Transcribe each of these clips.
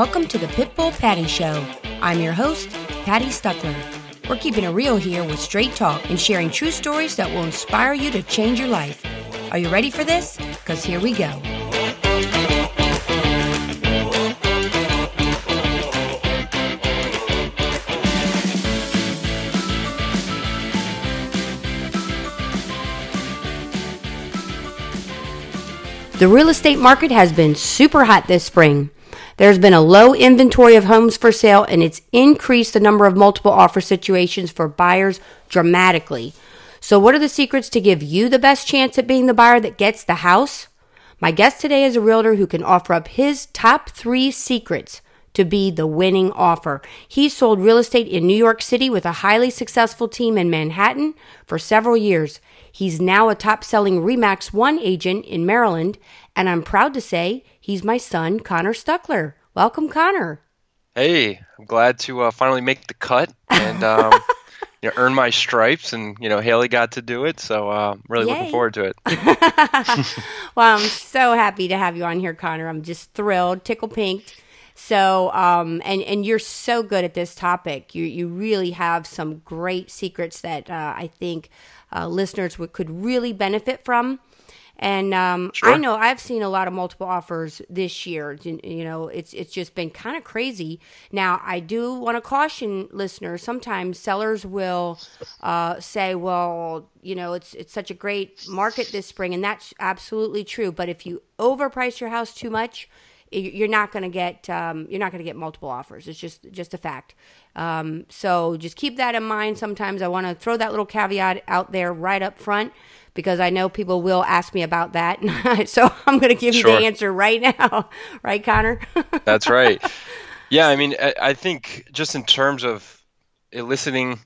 Welcome to the Pitbull Patty Show. I'm your host, Patty Stueckler. We're keeping it real here with straight talk and sharing true stories that will inspire you to change your life. Are you ready for this? Because here we go. The real estate market has been super hot this spring. There's been a low inventory of homes for sale and it's increased the number of multiple offer situations for buyers dramatically. So, what are the secrets to give you the best chance at being the buyer that gets the house? My guest today is a realtor who can offer up his top three secrets to be the winning offer. He sold real estate in New York City with a highly successful team in Manhattan for several years. He's now a top selling RE/MAX 1 agent in Maryland, and I'm proud to say he's my son, Conor Stueckler. Welcome, Conor. Hey, I'm glad to uh, finally make the cut and um, you know, earn my stripes. And you know, Haley got to do it, so uh, I'm really Yay. looking forward to it. well, I'm so happy to have you on here, Conor. I'm just thrilled, tickle pinked. So, um, and and you're so good at this topic. You you really have some great secrets that uh, I think uh, listeners would, could really benefit from. And um, sure. I know I've seen a lot of multiple offers this year. You know, it's it's just been kind of crazy. Now, I do want to caution listeners. Sometimes sellers will uh, say, "Well, you know, it's it's such a great market this spring," and that's absolutely true. But if you overprice your house too much, you're not going to get um, you're not going to get multiple offers. It's just just a fact. Um, so just keep that in mind. Sometimes I want to throw that little caveat out there right up front because I know people will ask me about that. so I'm going to give sure. you the answer right now, right, Conor? That's right. Yeah, I mean, I think just in terms of eliciting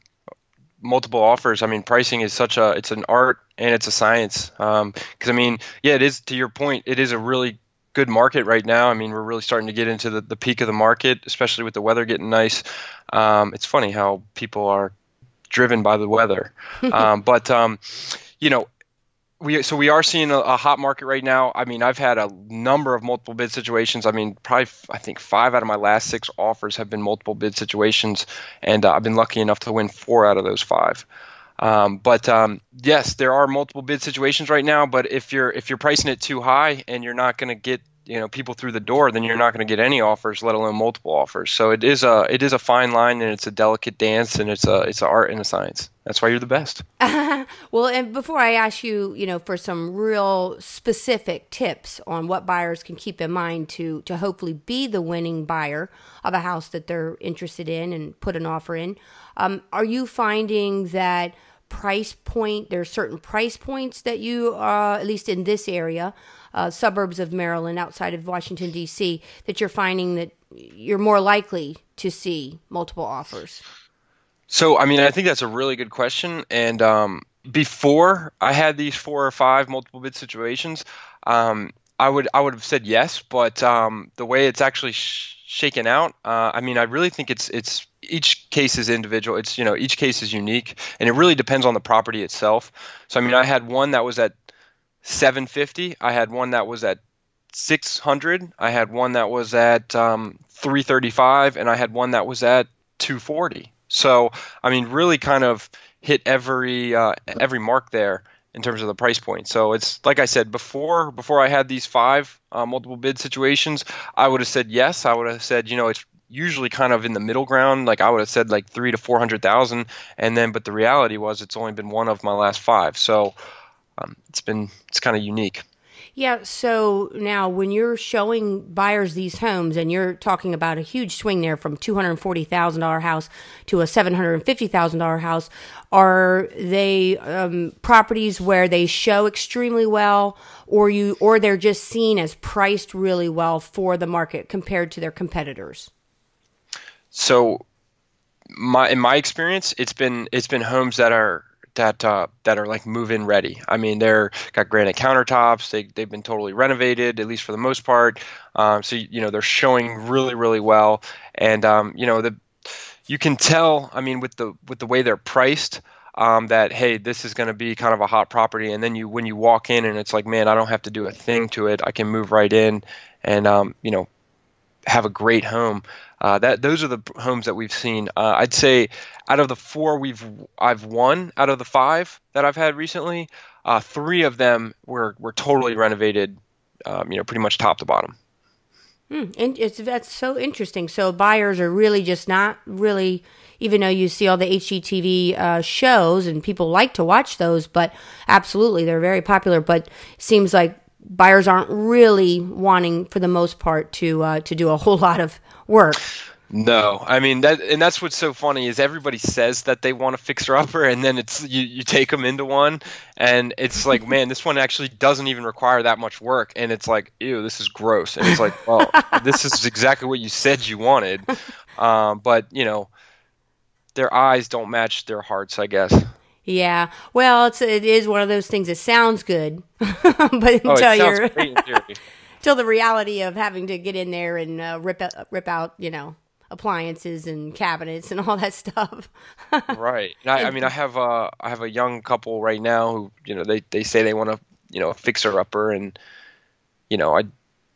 multiple offers, I mean, pricing is such a it's an art and it's a science. Because um, I mean, yeah, it is to your point, it is a really good market right now. I mean, we're really starting to get into the, the peak of the market, especially with the weather getting nice. Um, it's funny how people are driven by the weather. um, but, um, you know, we, so we are seeing a, a, hot market right now. I mean, I've had a number of multiple bid situations. I mean, probably I think five out of my last six offers have been multiple bid situations, and uh, I've been lucky enough to win four out of those five. Um, but um, yes, there are multiple bid situations right now. But if you're if you're pricing it too high and you're not going to get you know people through the door, then you're not going to get any offers, let alone multiple offers. So it is a it is a fine line and it's a delicate dance and it's a it's an art and a science. That's why you're the best. well, and before I ask you, you know, for some real specific tips on what buyers can keep in mind to to hopefully be the winning buyer of a house that they're interested in and put an offer in, um, are you finding that price point? There are certain price points that you, uh, at least in this area uh, suburbs of Maryland, outside of Washington, D.C., that you're finding that you're more likely to see multiple offers? So, I mean, I think that's a really good question. And um, before I had these four or five multiple bid situations, um, I would I would have said yes, but um, the way it's actually sh- shaken out, uh, I mean, I really think it's it's each case is individual. It's you know each case is unique, and it really depends on the property itself. So I mean, I had one that was at 750. I had one that was at 600. I had one that was at um, 335, and I had one that was at 240. So I mean, really kind of hit every uh, every mark there in terms of the price point. So it's like I said before. Before I had these five uh, multiple bid situations, I would have said yes. I would have said you know it's usually kind of in the middle ground. Like I would have said like three to four hundred thousand, and then but the reality was it's only been one of my last five. So um, it's been it's kind of unique. Yeah. So now, when you're showing buyers these homes, and you're talking about a huge swing there from two hundred forty thousand dollar house to a seven hundred fifty thousand dollar house, are they um, properties where they show extremely well, or you, or they're just seen as priced really well for the market compared to their competitors? So, my in my experience, it's been it's been homes that are that uh, that are like move-in ready. I mean, they're got granite countertops. They they've been totally renovated, at least for the most part. Um, so you know they're showing really really well, and um, you know the you can tell. I mean, with the with the way they're priced. Um, that hey, this is going to be kind of a hot property, and then you when you walk in and it's like, man, I don't have to do a thing to it. I can move right in, and um, you know, have a great home. Uh, that those are the homes that we've seen. Uh, I'd say out of the four we've I've won out of the five that I've had recently, uh, three of them were were totally renovated, um, you know, pretty much top to bottom. Mm, and it's that's so interesting. So buyers are really just not really, even though you see all the HGTV uh, shows and people like to watch those, but absolutely they're very popular. But seems like buyers aren't really wanting, for the most part, to uh, to do a whole lot of work. No, I mean that, and that's what's so funny is everybody says that they want a fixer upper, and then it's you, you take them into one, and it's like, man, this one actually doesn't even require that much work, and it's like, ew, this is gross, and it's like, well, this is exactly what you said you wanted, um, but you know, their eyes don't match their hearts, I guess. Yeah, well, it's it is one of those things that sounds good, but until oh, you're until the reality of having to get in there and uh, rip out, rip out, you know, appliances and cabinets and all that stuff. right. I, I, mean, I have a I have a young couple right now who you know they they say they want to you know a fixer upper and you know I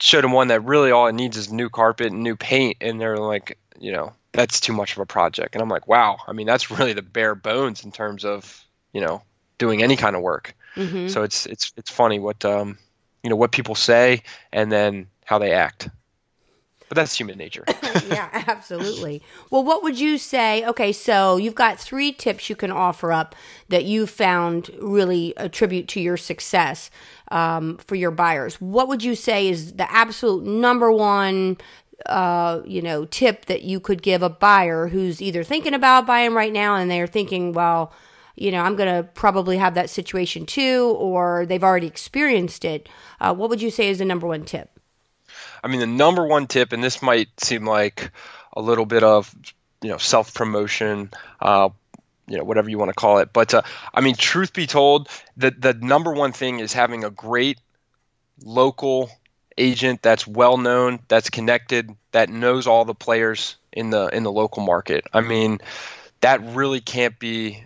showed them one that really all it needs is new carpet and new paint and they're like you know that's too much of a project and I'm like wow I mean that's really the bare bones in terms of you know doing any kind of work. Mm-hmm. So it's it's it's funny what um you know what people say and then how they act but that's human nature. yeah, absolutely. Well, what would you say? Okay, so you've got three tips you can offer up that you found really attribute to your success um, for your buyers. What would you say is the absolute number one? Uh, you know, tip that you could give a buyer who's either thinking about buying right now and they're thinking, well, you know, I'm going to probably have that situation too, or they've already experienced it. Uh, what would you say is the number one tip? I mean, the number one tip, and this might seem like a little bit of you know self promotion, uh, you know whatever you want to call it, but uh, I mean, truth be told, the the number one thing is having a great local agent that's well known, that's connected, that knows all the players in the in the local market. I mean, that really can't be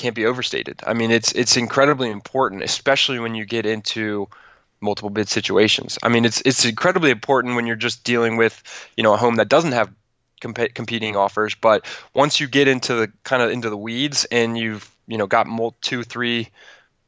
can't be overstated. I mean, it's it's incredibly important, especially when you get into multiple bid situations. I mean, it's it's incredibly important when you're just dealing with you know a home that doesn't have comp- competing offers. But once you get into the kind of into the weeds and you've you know got two, three,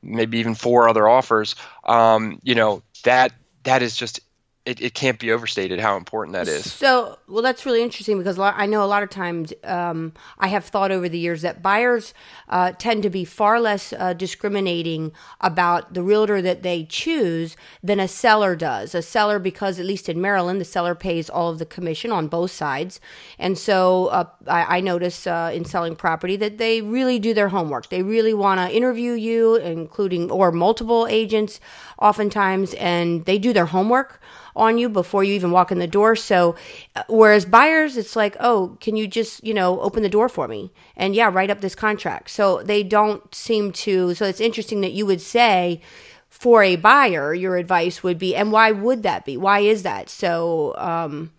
maybe even four other offers, um, you know that that is just it, it can't be overstated how important that is. So, well, that's really interesting because I know a lot of times um, I have thought over the years that buyers uh, tend to be far less uh, discriminating about the realtor that they choose than a seller does. A seller, because at least in Maryland, the seller pays all of the commission on both sides. And so uh, I, I, notice uh, in selling property that they really do their homework. They really want to interview you, including or multiple agents oftentimes, and they do their homework on you before you even walk in the door. So, uh, whereas buyers, it's like, oh, can you just, you know, open the door for me? And yeah, write up this contract. So they don't seem to. So it's interesting that you would say, for a buyer, your advice would be, and why would that be? Why is that? So, um,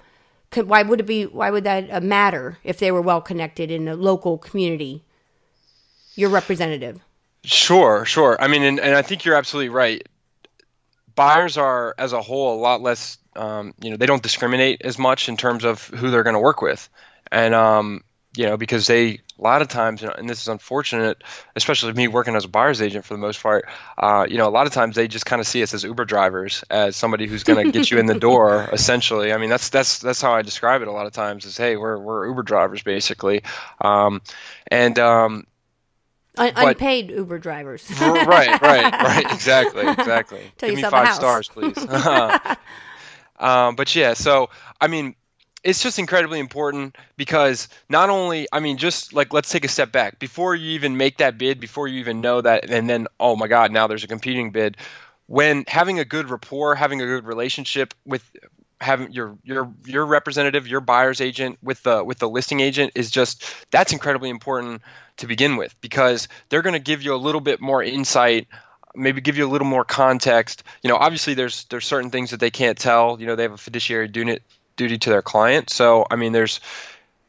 why would it be? Why would that uh, matter if they were well connected in the local community? Your representative. Sure, sure. I mean, and, and I think you're absolutely right buyers are as a whole a lot less um, you know they don't discriminate as much in terms of who they're going to work with. And um, you know because they a lot of times and this is unfortunate especially me working as a buyer's agent for the most part uh, you know a lot of times they just kind of see us as uber drivers as somebody who's going to get you in the door essentially. I mean that's that's that's how i describe it a lot of times is hey we're, we're uber drivers basically. Um, and um, Un- unpaid Uber drivers. right, right, right. Exactly, exactly. Give me five stars, please. um, but yeah, so I mean, it's just incredibly important because not only, I mean, just like let's take a step back before you even make that bid, before you even know that, and then oh my God, now there's a competing bid. When having a good rapport, having a good relationship with having your your your representative, your buyer's agent with the with the listing agent is just that's incredibly important to begin with because they're going to give you a little bit more insight maybe give you a little more context. You know obviously there's there's certain things that they can't tell. You know they have a fiduciary duty duty to their client. So i mean there's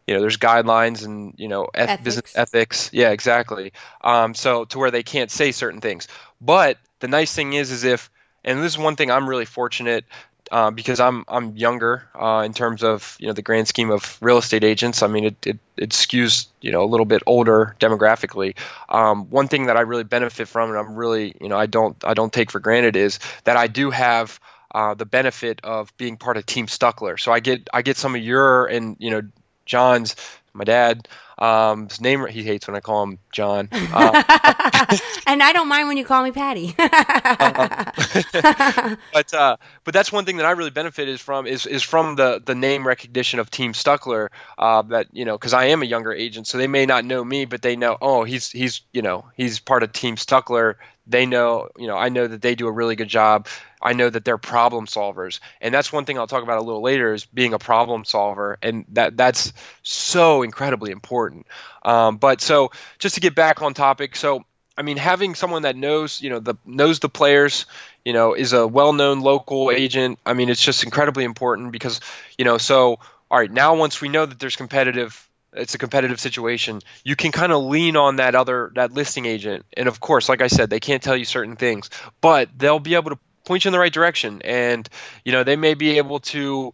you know there's guidelines and you know eth- ethics. business ethics. Yeah exactly. Um, so to where they can't say certain things. But the nice thing is is if and this is one thing i'm really fortunate uh, because I'm I'm younger uh, in terms of you know the grand scheme of real estate agents. I mean, it, it, it skews you know a little bit older demographically. Um, one thing that I really benefit from, and I'm really you know I don't I don't take for granted is that I do have uh, the benefit of being part of Team Stueckler. So I get I get some of your and you know John's my dad um, his name he hates when I call him John. Uh, and I don't mind when you call me Patty. uh, but uh, but that's one thing that I really benefit is from is is from the the name recognition of Team Stueckler. Uh, that you know because I am a younger agent, so they may not know me, but they know oh he's he's you know he's part of Team Stueckler. They know you know I know that they do a really good job I know that they're problem solvers, and that's one thing I'll talk about a little later is being a problem solver, and that that's so incredibly important. Um, but so just to get back on topic, so I mean, having someone that knows, you know, the knows the players, you know, is a well-known local agent. I mean, it's just incredibly important because, you know, so all right, now once we know that there's competitive it's a competitive situation. You can kind of lean on that other that listing agent and of course like i said they can't tell you certain things but they'll be able to point you in the right direction and you know they may be able to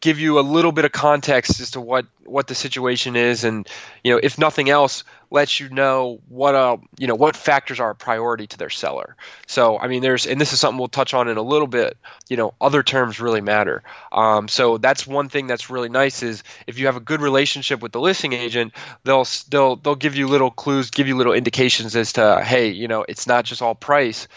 give you a little bit of context as to what what the situation is and you know if nothing else lets you know what uh you know what factors are a priority to their seller. So i mean there's and this is something we'll touch on in a little bit you know other terms really matter. Um, so that's one thing that's really nice is if you have a good relationship with the listing agent they'll they'll they'll give you little clues give you little indications as to hey you know it's not just all price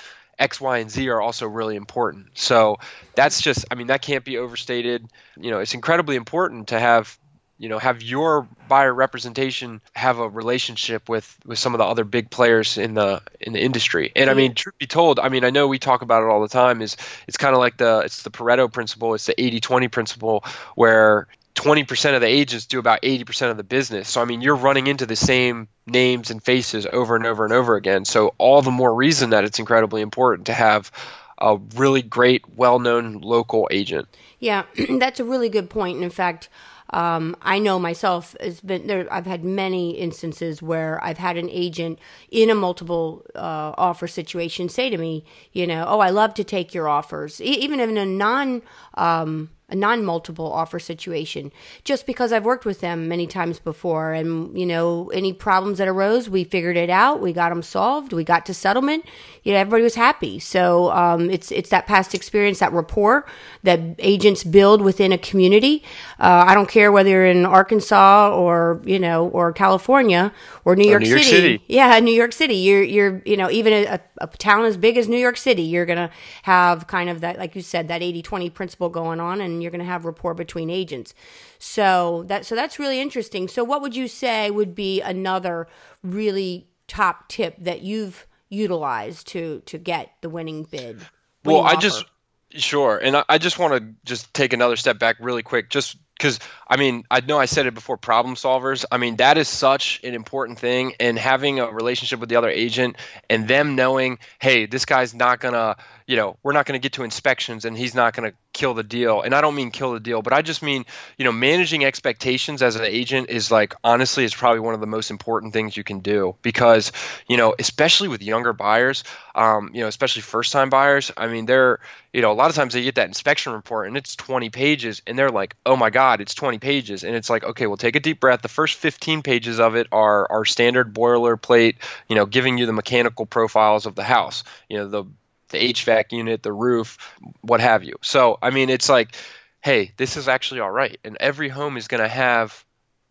X, Y, and Z are also really important. So that's just, I mean, that can't be overstated. You know, it's incredibly important to have you know have your buyer representation have a relationship with with some of the other big players in the in the industry and i mean truth be told i mean i know we talk about it all the time is it's kind of like the it's the pareto principle it's the 80-20 principle where 20% of the agents do about 80% of the business. So, I mean, you're running into the same names and faces over and over and over again. So, all the more reason that it's incredibly important to have a really great, well known local agent. Yeah, that's a really good point. And in fact, um, I know myself has been there. I've had many instances where I've had an agent in a multiple uh, offer situation say to me, you know, oh, I love to take your offers, e- even in a non um, a non-multiple offer situation just because I've worked with them many times before. And you know any problems that arose we figured it out. We got them solved. We got to settlement. You know everybody was happy. So um, it's it's that past experience that rapport that agents build within a community. Uh, I don't care whether you're in Arkansas or you know or California or New, York, New City. City. yeah New York City. You're you're you know even a, a town as big as New York City you're gonna have kind of that like you said that 80-20 principle going on and you're going to have rapport between agents. So that so that's really interesting. So what would you say would be another really top tip that you've utilized to to get the winning bid? Winning well, I just sure, and I, I just want to just take another step back really quick, just because I mean I know I said it before problem solvers I mean that is such an important thing and having a relationship with the other agent and them knowing hey this guy's not gonna you know we're not gonna get to inspections and he's not gonna kill the deal. And I don't mean kill the deal but I just mean you know managing expectations as an agent is like honestly is probably one of the most important things you can do because you know especially with younger buyers um, you know especially first time buyers I mean they're you know a lot of times they get that inspection report and it's 20 pages and they're like oh my god it's 20 pages. And it's like okay well take a deep breath. The first 15 pages of it are our standard boilerplate you know giving you the mechanical profiles of the house you know the the HVAC unit the roof what have you. So i mean it's like hey this is actually all right. And every home is going to have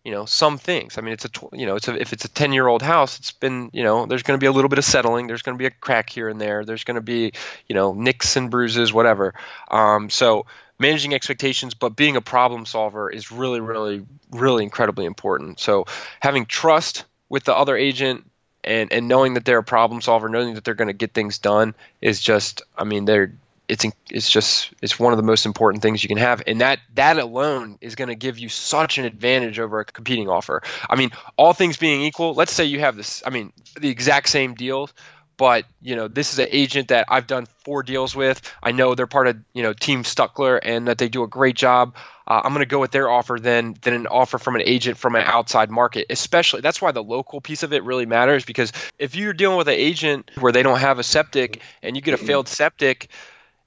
you know some things. I mean it's a you know it's a, if it's a 10 year old house it's been you know there's going to be a little bit of settling. There's going to be a crack here and there. There's going to be you know nicks and bruises whatever. Um, so managing expectations, but being a problem solver is really, really, really incredibly important. So having trust with the other agent and, and knowing that they're a problem solver, knowing that they're going to get things done is just, I mean, they're, it's, it's just, it's one of the most important things you can have. And that, that alone is going to give you such an advantage over a competing offer. I mean, all things being equal, let's say you have this, I mean, the exact same deals, but you know this is an agent that I've done four deals with. I know they're part of you know Team Stueckler and that they do a great job. Uh, I'm going to go with their offer than than an offer from an agent from an outside market. Especially that's why the local piece of it really matters because if you're dealing with an agent where they don't have a septic and you get a failed septic,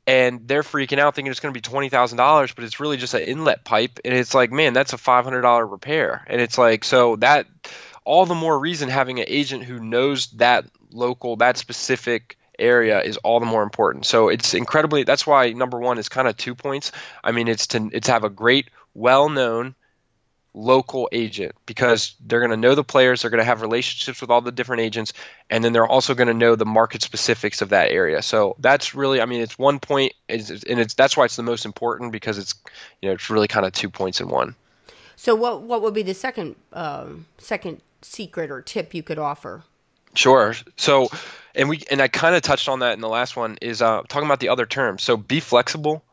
and they're freaking out thinking it's going to be $20,000 but it's really just an inlet pipe and it's like man that's a $500 repair and it's like so that all the more reason having an agent who knows that local that specific area is all the more important so it's incredibly that's why number 1 is kind of 2 points i mean it's to it's have a great well-known local agent because they're going to know the players, they're going to have relationships with all the different agents, and then they're also going to know the market specifics of that area. So that's really, I mean, it's one point, and it's that's why it's the most important because it's, you know, it's really kind of two points in one. So what what would be the second um, second secret or tip you could offer? Sure. So, and we and I kind of touched on that in the last one is uh, talking about the other terms. So be flexible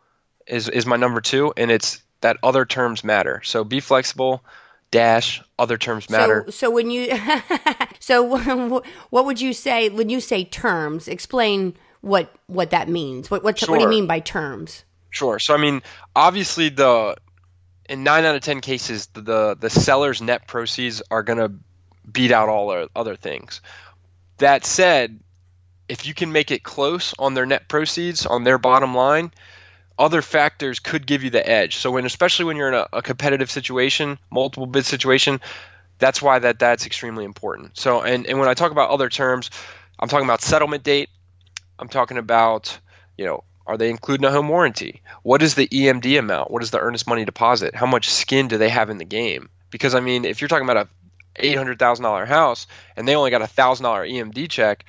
is is my number two, and it's that other terms matter. So be flexible. Dash other terms matter. So, so when you, so what would you say when you say terms? Explain what what that means. What what, sure. what do you mean by terms? Sure. So I mean, obviously the in nine out of ten cases, the the, the seller's net proceeds are going to beat out all other things. That said, if you can make it close on their net proceeds on their bottom line, other factors could give you the edge. So when especially when you're in a, a competitive situation, multiple bid situation, that's why that that's extremely important. So and, and when I talk about other terms, I'm talking about settlement date. I'm talking about, you know, are they including a home warranty? What is the EMD amount? What is the earnest money deposit? How much skin do they have in the game? Because I mean, if you're talking about a eight hundred thousand dollar house and they only got a thousand dollar EMD check,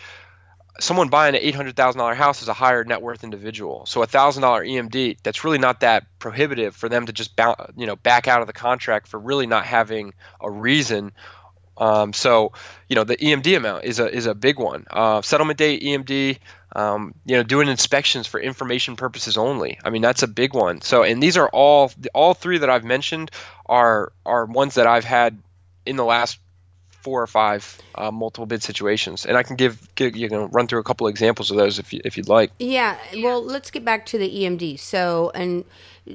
someone buying an eight hundred thousand dollar house is a higher net worth individual. So a thousand dollar EMD that's really not that prohibitive for them to just you know back out of the contract for really not having a reason. Um, so you know the EMD amount is a is a big one. Uh, settlement date EMD. Um, you know doing inspections for information purposes only. I mean that's a big one. So and these are all all three that I've mentioned are are ones that I've had in the last four or five uh, multiple bid situations, and I can give, give you know run through a couple examples of those if you, if you'd like. Yeah, well, let's get back to the EMD. So, and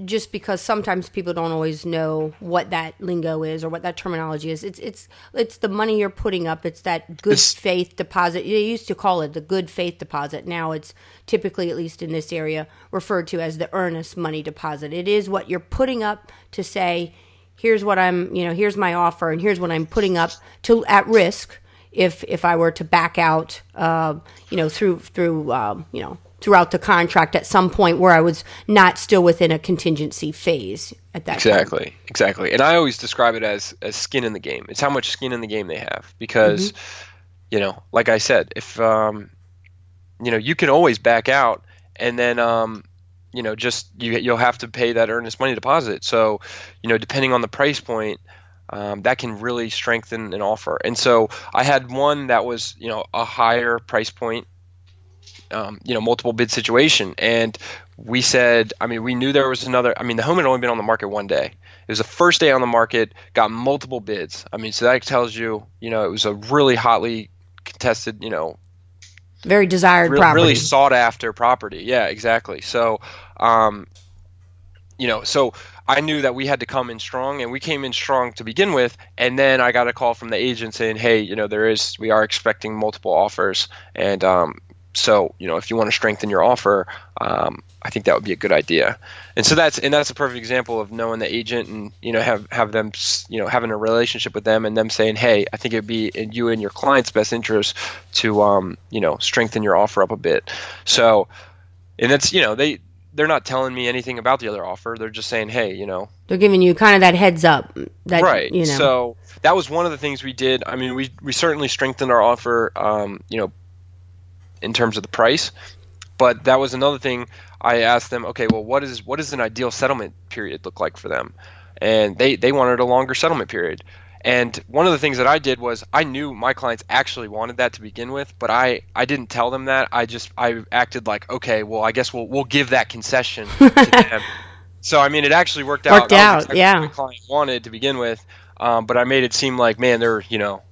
just because sometimes people don't always know what that lingo is or what that terminology is, it's it's it's the money you're putting up. It's that good it's, faith deposit. They used to call it the good faith deposit. Now it's typically, at least in this area, referred to as the earnest money deposit. It is what you're putting up to say here's what I'm, you know, here's my offer, and here's what I'm putting up to at risk if if I were to back out, uh, you know, through through um, you know throughout the contract at some point where I was not still within a contingency phase at that exactly time. exactly and I always describe it as as skin in the game it's how much skin in the game they have because mm-hmm. you know like I said if um, you know you can always back out and then um, you know just you you'll have to pay that earnest money deposit. So you know depending on the price point. Um, that can really strengthen an offer. And so I had one that was, you know, a higher price point, um, you know, multiple bid situation. And we said, I mean, we knew there was another, I mean, the home had only been on the market one day. It was the first day on the market, got multiple bids. I mean, so that tells you, you know, it was a really hotly contested, you know, very desired property. Really sought after property. Yeah, exactly. So, um, you know, so I knew that we had to come in strong, and we came in strong to begin with. And then I got a call from the agent saying, "Hey, you know, there is we are expecting multiple offers, and um, so you know, if you want to strengthen your offer, um, I think that would be a good idea. And so that's and that's a perfect example of knowing the agent and you know have have them you know having a relationship with them and them saying, hey, I think it'd be in you and your client's best interest to um, you know strengthen your offer up a bit. So, and that's you know they they're not telling me anything about the other offer. They're just saying, hey, you know, they're giving you kind of that heads up. That, right. You know. So that was one of the things we did. I mean, we we certainly strengthened our offer. Um, you know, in terms of the price. But that was another thing I asked them, okay, well, what is what does an ideal settlement period look like for them? And they, they wanted a longer settlement period. And one of the things that I did was I knew my clients actually wanted that to begin with, but I, I didn't tell them that. I just I acted like, okay, well, I guess we'll we'll give that concession to them. So I mean, it actually worked out. Worked out, exactly yeah. What the client wanted to begin with, um, but I made it seem like, man, they're you know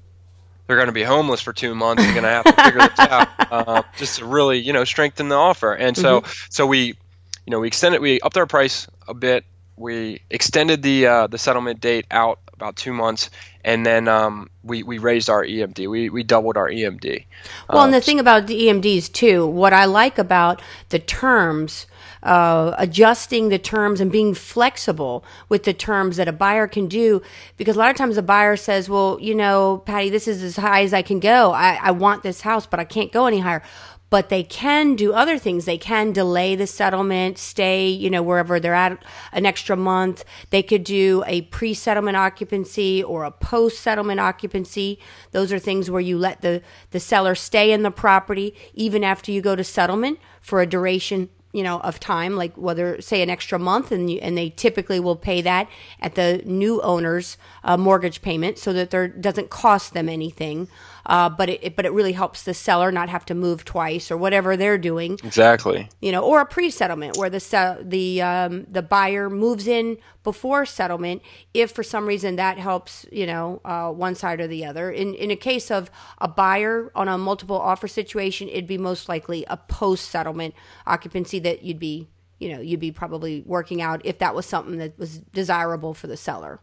they're going to be homeless for two months. They're going to have to figure this out uh, just to really, you know, strengthen the offer. And so, mm-hmm. so we, you know, we extended, we upped our price a bit. We extended the uh, the settlement date out about two months, and then um, we we raised our EMD. We we doubled our EMD. Well, um, and the thing about the EMDs too, what I like about the terms. Uh, adjusting the terms and being flexible with the terms that a buyer can do. Because a lot of times a buyer says, well, you know, Patty, this is as high as I can go. I, I want this house, but I can't go any higher but they can do other things. They can delay the settlement, stay, you know, wherever they're at an extra month. They could do a pre settlement occupancy or a post settlement occupancy. Those are things where you let the, the seller stay in the property even after you go to settlement for a duration you know of time like whether say an extra month and you, and they typically will pay that at the new owner's uh, mortgage payment so that there doesn't cost them anything uh, but it, but it really helps the seller not have to move twice or whatever they're doing. Exactly. You know, or a pre-settlement where the the um, the buyer moves in before settlement if for some reason that helps you know uh, one side or the other. In in a case of a buyer on a multiple offer situation, it'd be most likely a post-settlement occupancy that you'd be you know you'd be probably working out if that was something that was desirable for the seller.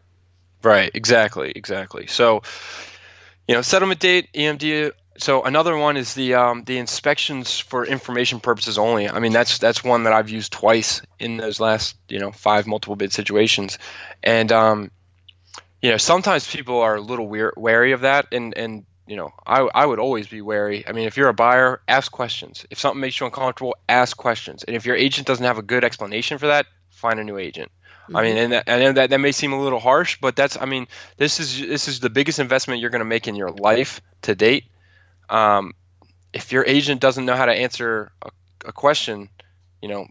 Right. Exactly. Exactly. So you know, settlement date, EMD. So another one is the um, the inspections for information purposes only. I mean, that's that's one that I've used twice in those last you know five multiple bid situations, and um, you know sometimes people are a little weir- wary of that, and and you know I I would always be wary. I mean, if you're a buyer, ask questions. If something makes you uncomfortable, ask questions. And if your agent doesn't have a good explanation for that, find a new agent. Mm-hmm. I mean, and that, I know that that may seem a little harsh, but that's I mean, this is this is the biggest investment you're going to make in your life to date. Um, if your agent doesn't know how to answer a, a question, you know,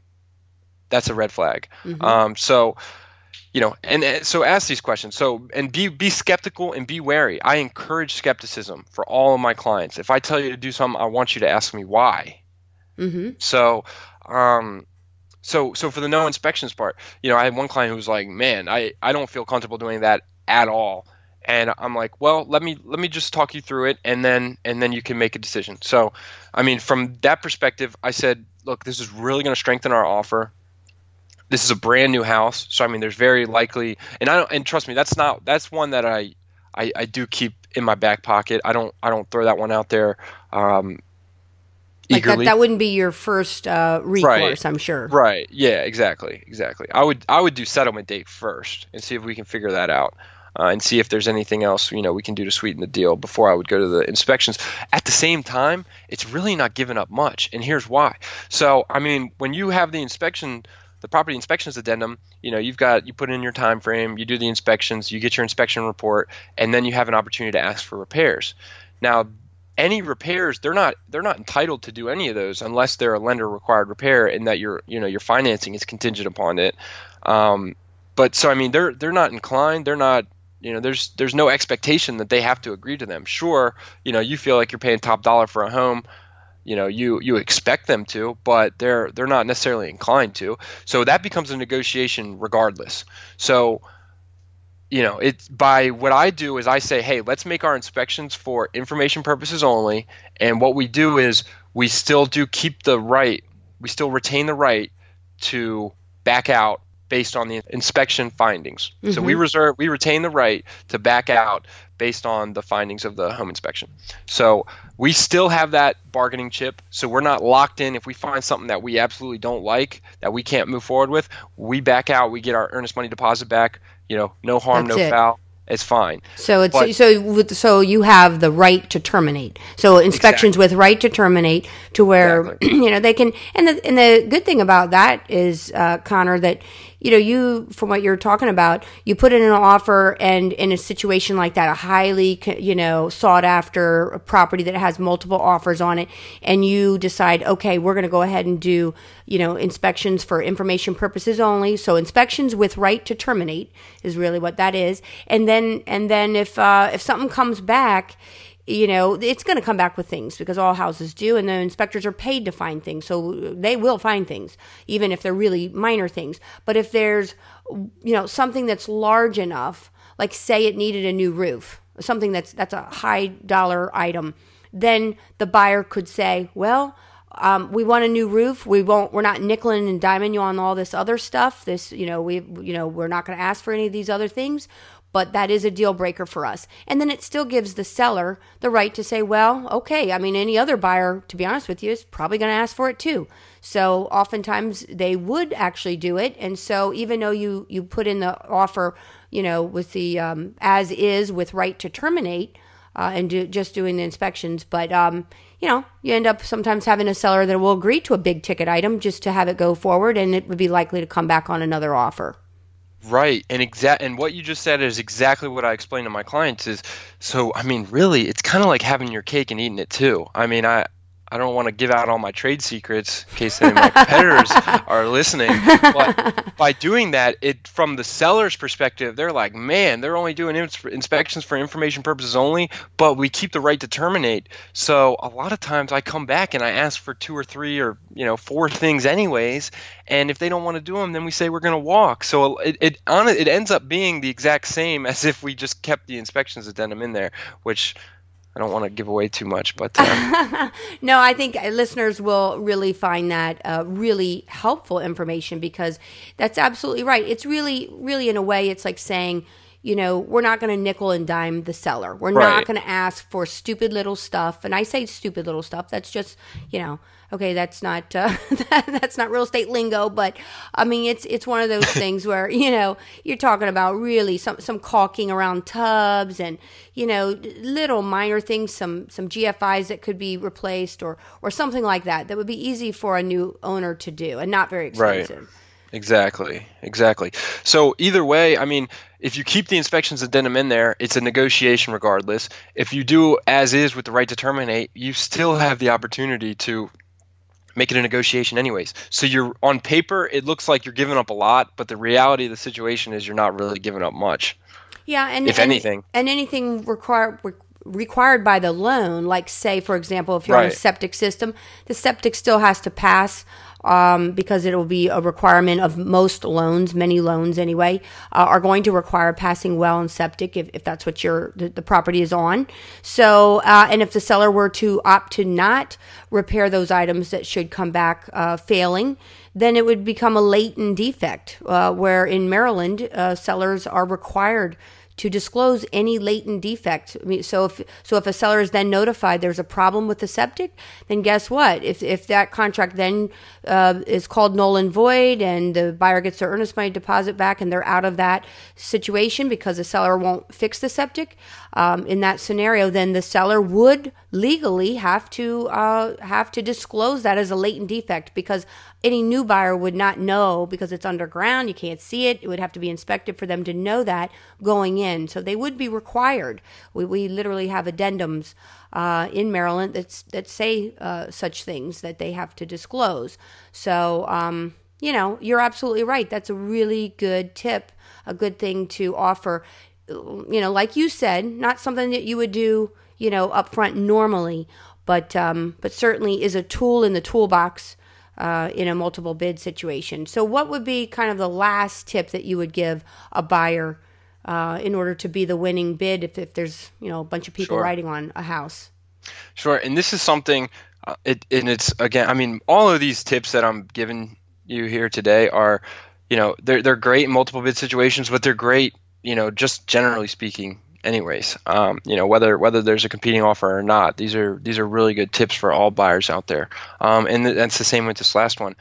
that's a red flag. Mm-hmm. Um, so, you know, and, and, so ask these questions. So and be be skeptical and be wary. I encourage skepticism for all of my clients. If I tell you to do something, I want you to ask me why. Mm-hmm. So, um, so so for the no inspections part, you know, I had one client who was like, "Man, I I don't feel comfortable doing that at all." And I'm like, "Well, let me let me just talk you through it and then and then you can make a decision." So, I mean, from that perspective, I said, "Look, this is really going to strengthen our offer. This is a brand new house, so I mean, there's very likely and I don't and trust me, that's not that's one that I I, I do keep in my back pocket. I don't I don't throw that one out there. Um, like that, that wouldn't be your first uh, recourse, right. I'm sure. Right. Yeah. Exactly. Exactly. I would I would do settlement date first and see if we can figure that out. Uh, and see if there's anything else you know we can do to sweeten the deal before I would go to the inspections. At the same time, it's really not giving up much, and here's why. So, I mean, when you have the inspection, the property inspections addendum, you know, you've got you put in your time frame, you do the inspections, you get your inspection report, and then you have an opportunity to ask for repairs. Now, any repairs they're not they're not entitled to do any of those unless they're a lender required repair and that your you know your financing is contingent upon it um, but so i mean they're they're not inclined they're not you know there's there's no expectation that they have to agree to them sure you know you feel like you're paying top dollar for a home you know you you expect them to but they're they're not necessarily inclined to so that becomes a negotiation regardless so you know, it's by what I do is I say, hey, let's make our inspections for information purposes only. And what we do is we still do keep the right, we still retain the right to back out based on the inspection findings. Mm-hmm. So we mm-hmm. reserve, we retain the right to back out based on the findings of the home inspection. So we still have that bargaining chip. So we're not locked in. If we find something that we absolutely don't like, that we can't move forward with, we back out. We get our earnest money deposit back you know, no harm, That's no it. foul. It's fine. So it's but, so so you have the right to terminate. So inspections exactly. with right to terminate to where exactly. you know they can. And the and the good thing about that is uh, Conor that you know, you, from what you're talking about, you put in an offer and in a situation like that, a highly, you know, sought after property that has multiple offers on it, and you decide, okay, we're going to go ahead and do, you know, inspections for information purposes only. So inspections with right to terminate is really what that is. And then, and then if, uh, if something comes back, you know, it's going to come back with things because all houses do, and the inspectors are paid to find things, so they will find things, even if they're really minor things. But if there's, you know, something that's large enough, like say it needed a new roof, something that's that's a high dollar item, then the buyer could say, well. Um, we want a new roof. We won't. We're not nickeling and diming you on all this other stuff. This, you know, we, you know, we're not going to ask for any of these other things but that is a deal breaker for us. And then it still gives the seller the right to say, well, okay, I mean, any other buyer, to be honest with you, is probably going to ask for it too. So oftentimes they would actually do it. And so even though you, you put in the offer, you know, with the um, as is with right to terminate uh, and do, just doing the inspections, but, um, you know, you end up sometimes having a seller that will agree to a big ticket item just to have it go forward and it would be likely to come back on another offer. Right, and exact, and what you just said is exactly what I explain to my clients. Is so, I mean, really, it's kind of like having your cake and eating it too. I mean, I I don't want to give out all my trade secrets in case any of my competitors are listening. But by doing that, it from the seller's perspective, they're like, man, they're only doing ins- inspections for information purposes only, but we keep the right to terminate. So a lot of times I come back and I ask for two or three or you know four things anyways, and if they don't want to do them, then we say we're going to walk. So it it on it ends up being the exact same as if we just kept the inspections addendum in there, which I don't want to give away too much, but uh, no, I think listeners will really find that uh, really helpful information because that's absolutely right. It's really, really in a way, it's like saying, you know, we're not going to nickel and dime the seller. We're right. not going to ask for stupid little stuff. And I say stupid little stuff. That's just, you know, okay, that's not uh, that, that's not real estate lingo, but I mean, it's it's one of those things where you know you're talking about really some some caulking around tubs and you know little minor things, some some GFIs that could be replaced or or something like that that would be easy for a new owner to do and not very expensive. Right. Exactly. Exactly. So either way, I mean, if you keep the inspections addendum in there, it's a negotiation regardless. If you do as is with the right to terminate, you still have the opportunity to make it a negotiation anyways. So you're on paper, it looks like you're giving up a lot, but the reality of the situation is you're not really giving up much. Yeah, and if and, anything, and anything required required by the loan, like say for example, if you're right. on a septic system, the septic still has to pass um, because it will be a requirement of most loans, many loans anyway, uh, are going to require passing well and septic if, if that's what your the, the property is on. So, uh, and if the seller were to opt to not repair those items that should come back uh, failing, then it would become a latent defect, uh, where in Maryland, uh, sellers are required to disclose any latent defect. I mean, so if so, if a seller is then notified there's a problem with the septic, then guess what? If if that contract then uh, is called null and void, and the buyer gets their earnest money deposit back, and they're out of that situation because the seller won't fix the septic, um, in that scenario, then the seller would legally have to uh, have to disclose that as a latent defect because any new buyer would not know because it's underground. You can't see it. It would have to be inspected for them to know that going in. So they would be required. We, we literally have addendums uh, in Maryland that that say uh, such things that they have to disclose. So. Um, you know, you're absolutely right. That's a really good tip, a good thing to offer you know, like you said, not something that you would do, you know, up front normally, but um, but certainly is a tool in the toolbox uh, in a multiple bid situation. So, what would be kind of the last tip that you would give a buyer uh, in order to be the winning bid if, if there's you know a bunch of people sure. writing on a house? Sure, and this is something. Uh, it and it's again. I mean, all of these tips that I'm giving you here today are, you know, they're they're great in multiple bid situations, but they're great you know, just generally speaking, anyways, um, you know, whether whether there's a competing offer or not, these are these are really good tips for all buyers out there. Um, and that's the same with this last one.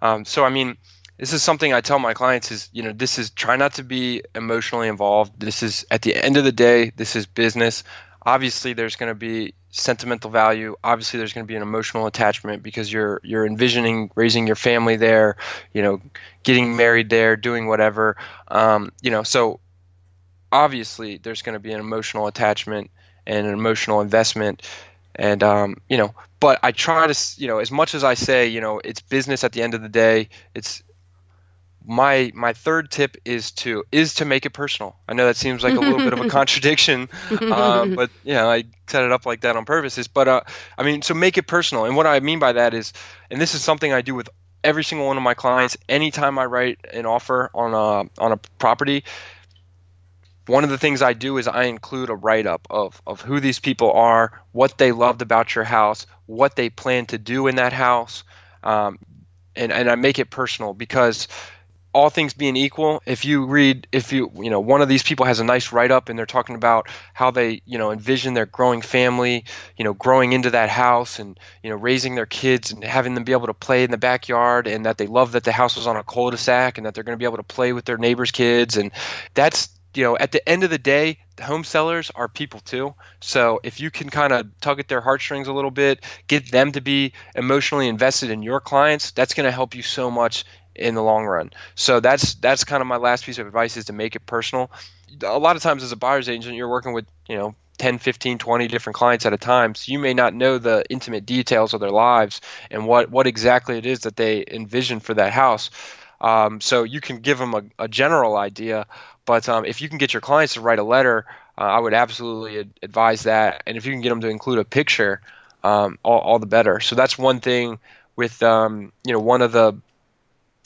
Um, so I mean, this is something I tell my clients is you know this is try not to be emotionally involved. This is at the end of the day, this is business. Obviously, there's going to be sentimental value. Obviously, there's going to be an emotional attachment because you're you're envisioning raising your family there, you know, getting married there, doing whatever. Um, you know, so obviously there's going to be an emotional attachment and an emotional investment and um, you know but i try to you know as much as i say you know it's business at the end of the day it's my my third tip is to is to make it personal. I know that seems like a little bit of a contradiction uh, but you know i set it up like that on purpose is but uh, i mean so make it personal. And what i mean by that is and this is something i do with every single one of my clients anytime i write an offer on a on a property one of the things I do is I include a write up of, of who these people are, what they loved about your house, what they plan to do in that house, um, and, and I make it personal because all things being equal, if you read, if you, you know, one of these people has a nice write up and they're talking about how they, you know, envision their growing family, you know, growing into that house and, you know, raising their kids and having them be able to play in the backyard and that they love that the house was on a cul de sac and that they're going to be able to play with their neighbors' kids. And that's, you know, at the end of the day, home sellers are people too. So if you can kind of tug at their heartstrings a little bit, get them to be emotionally invested in your clients, that's going to help you so much in the long run. So that's that's kind of my last piece of advice is to make it personal. A lot of times as a buyer's agent, you're working with, you know, 10, 15, 20 different clients at a time. So you may not know the intimate details of their lives and what, what exactly it is that they envision for that house. Um, so you can give them a, a general idea, but um, if you can get your clients to write a letter, uh, I would absolutely ad- advise that. And if you can get them to include a picture, um, all, all, the better. So that's one thing with um, you know one of the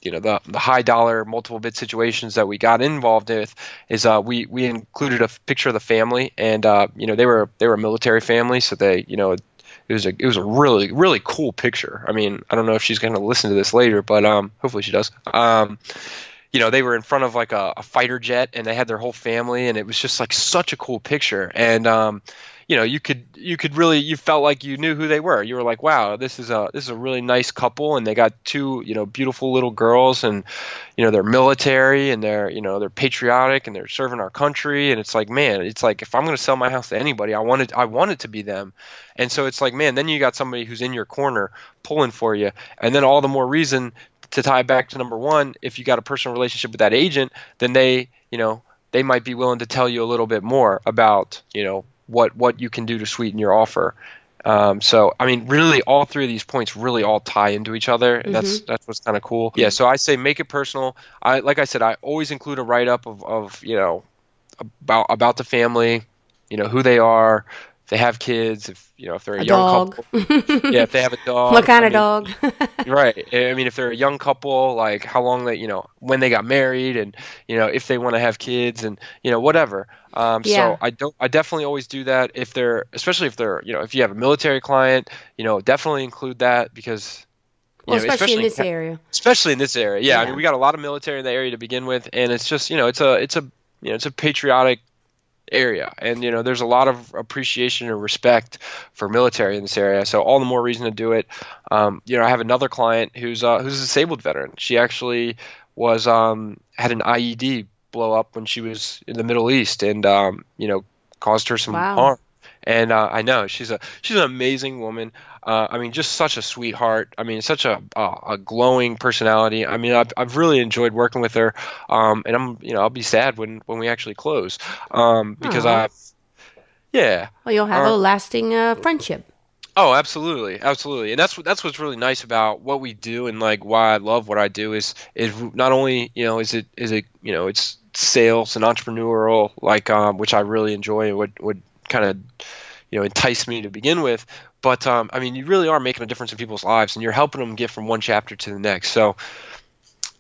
you know the, the high dollar multiple bid situations that we got involved with is uh, we we included a picture of the family and uh, you know they were they were a military family so they you know it was a it was a really really cool picture. I mean I don't know if she's going to listen to this later but um hopefully she does. Um, you know they were in front of like a, a, fighter jet and they had their whole family and it was just like such a cool picture and um, you know you could you could really you felt like you knew who they were. You were like wow this is a this is a really nice couple and they got two you know beautiful little girls and you know they're military and they're you know they're patriotic and they're serving our country and it's like man it's like if i'm going to sell my house to anybody i wanted i want it to be them. And so it's like man then you got somebody who's in your corner pulling for you. And then all the more reason to tie back to number one if you got a personal relationship with that agent then they you know they might be willing to tell you a little bit more about you know what what you can do to sweeten your offer. Um, so I mean, really, all three of these points really all tie into each other. Mm-hmm. That's that's what's kind of cool. Yeah. So I say make it personal. I like I said, I always include a write up of, of you know about about the family, you know who they are, if they have kids, if you know if they're a, a young dog. couple, yeah, if they have a dog, what kind I of mean, dog? right. I mean, if they're a young couple, like how long they, you know, when they got married, and you know if they want to have kids, and you know whatever. Um, yeah. So I don't, I definitely always do that if they're, especially if they're, you know, if you have a military client, you know, definitely include that because well, know, especially, especially, in this area. Especially in this area, yeah. yeah. I mean, we got a lot of military in the area to begin with, and it's just you know, it's a it's a you know, it's a patriotic area. And you know there's a lot of appreciation and respect for military in this area. So all the more reason to do it. Um, you know i have another client who's uh, who's a disabled veteran. She actually was um, had an IED blow up when she was in the middle east and um, you know caused her some wow. harm. And uh, I know she's a she's an amazing woman. Uh, I mean, just such a sweetheart. I mean, such a a, a glowing personality. I mean, I've, I've really enjoyed working with her. Um, and I'm you know I'll be sad when when we actually close um, because I yeah. Well, you'll have uh, a lasting uh, friendship. Oh, absolutely, absolutely, and that's what that's what's really nice about what we do, and like why I love what I do is is not only you know is it is it you know it's sales and entrepreneurial like um, which I really enjoy and would would kind of you know entice me to begin with. But um, i mean you really are making a difference in people's lives and you're helping them get from one chapter to the next. So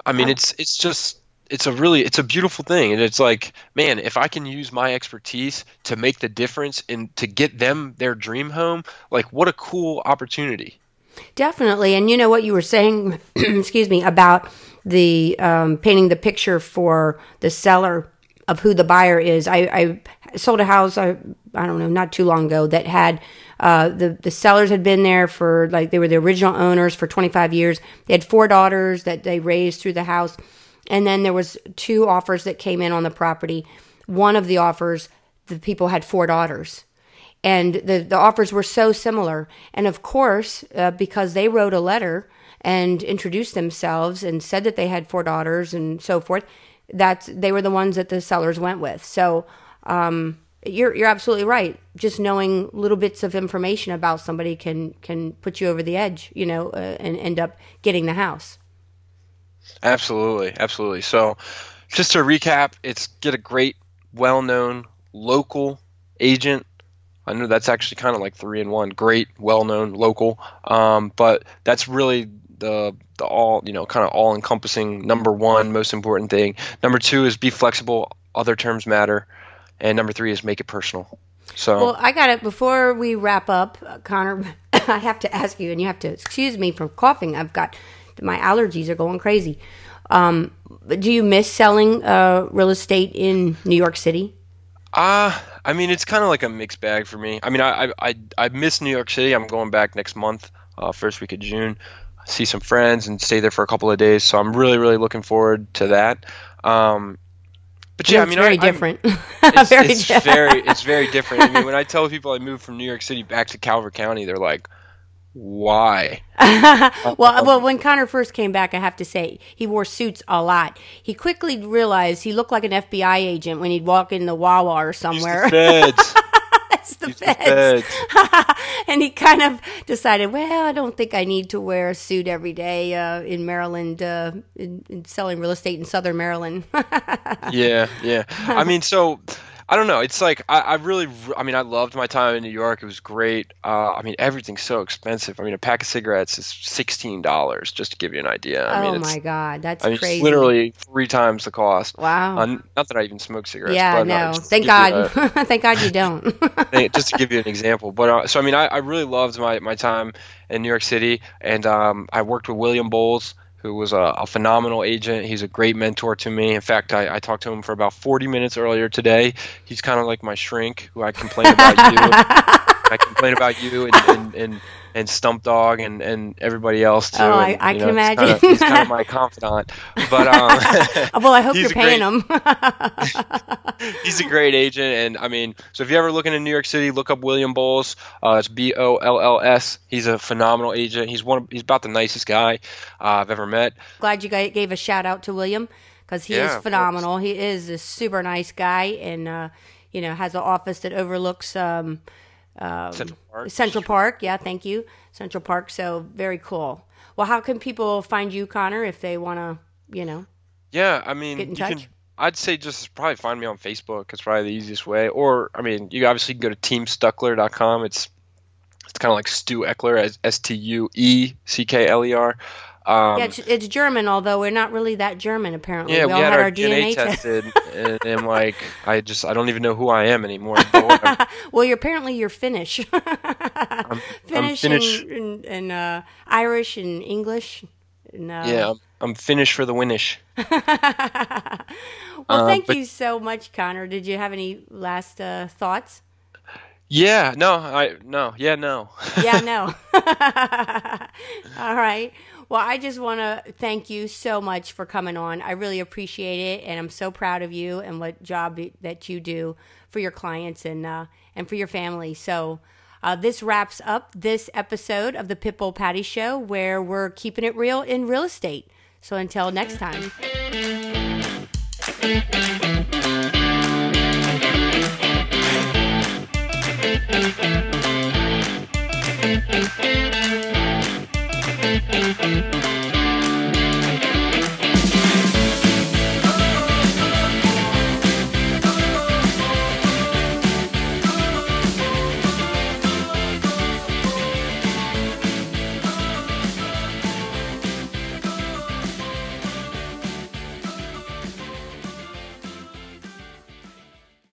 i mean it's it's just it's a really it's a beautiful thing. And it's like man if i can use my expertise to make the difference and to get them their dream home like what a cool opportunity. Definitely. And you know what you were saying excuse me about the um, painting the picture for the seller of who the buyer is. I, I sold a house, I, I don't know, not too long ago that had uh, the the sellers had been there for like they were the original owners for 25 years. They had four daughters that they raised through the house, and then there was two offers that came in on the property. One of the offers, the people had four daughters, and the the offers were so similar. And of course, uh, because they wrote a letter and introduced themselves and said that they had four daughters and so forth that's they were the ones that the sellers went with. So um, you're you're absolutely right. Just knowing little bits of information about somebody can can put you over the edge, you know, uh, and end up getting the house. Absolutely, absolutely. So, just to recap, it's get a great, well-known local agent. I know that's actually kind of like three in one. Great, well-known local, um, but that's really the the all you know kind of all encompassing number one most important thing number two is be flexible other terms matter and number three is make it personal so well i got it before we wrap up conor i have to ask you and you have to excuse me from coughing i've got my allergies are going crazy Um, do you miss selling uh, real estate in New York City? Uh, I mean, it's kind of like a mixed bag for me. I mean, I, I, I miss New York City. I'm going back next month, uh, first week of June, see some friends and stay there for a couple of days. So I'm really, really looking forward to that. Um, but yeah, I mean, very I, different. It's, very it's di- very, it's very different. I mean, when I tell people I moved from New York City back to Calvert County, they're like, "Why?" well, uh, well, when Conor first came back, I have to say he wore suits a lot. He quickly realized he looked like an FBI agent when he'd walk in the Wawa or somewhere. Feds. It's the He's the feds. feds. and he kind of decided, well, I don't think I need to wear a suit every day uh, in Maryland, uh, in, in selling real estate in Southern Maryland. yeah, yeah. I mean, so I don't know. It's like I, I really, I mean, I loved my time in New York. It was great. Uh, I mean, everything's so expensive. I mean, a pack of cigarettes is sixteen dollars, just to give you an idea. I oh mean, my God, that's I mean, crazy! it's literally three times the cost. wow. Uh, not that I even smoke cigarettes. yeah, no. Thank God. a- Thank God you don't. just to give you an example. But uh, so I mean, I, I really loved my, my time in New York City, and um, I worked with William Bowles, who was a, a phenomenal agent. He's a great mentor to me. In fact, I, I talked to him for about 40 minutes earlier today. He's kind of like my shrink, who I complain about you. I complain about you and, and, and, and Stump Dog and, and everybody else too. Oh, I- and, I can know, he's imagine. Kind of, he's kind of my confidant. But um, well, I hope he's you're paying great- him. he's a great agent, and I mean, so if you're ever looking in New York City, look up William Bowles. Uh, it's B O L L S. He's a phenomenal agent. He's one. Of, he's about the nicest guy uh, I've ever met. Glad you gave a shout out to William because he Yeah, is phenomenal. He is a super nice guy and, uh, you know, has an office that overlooks um, Central um, Park. Central Park. Yeah, thank you. Central Park. So very cool. Well, how can people find you, Conor, if they want to, you know? Yeah, I mean, Get in you touch? can. I'd say just probably find me on Facebook. It's probably the easiest way. Or I mean, you obviously can go to teamstuckler.com. It's it's kind of like Stu Eckler as S T U E C K L E R. Um, yeah, it's, it's German, although we're not really that German, apparently. Yeah, we, we, all had, had our, DNA, test. tested, and, and like I just I don't even know who I am anymore. Well, you're apparently you're Finnish. I'm Finnish, Finnish. and, and, and uh, Irish and English. And, uh, yeah, I'm, I'm finished for the winish. Well, Uh, thank but- you so much, Conor. Did you have any last uh, thoughts? Yeah, no, I no, yeah, no. Yeah, no. All right. Well, I just want to thank you so much for coming on. I really appreciate it, and I'm so proud of you and what job that you do for your clients and uh, and for your family. So. Uh, this wraps up this episode of the Pitbull Patty Show, where we're keeping it real in real estate. So until next time. Thank you thank you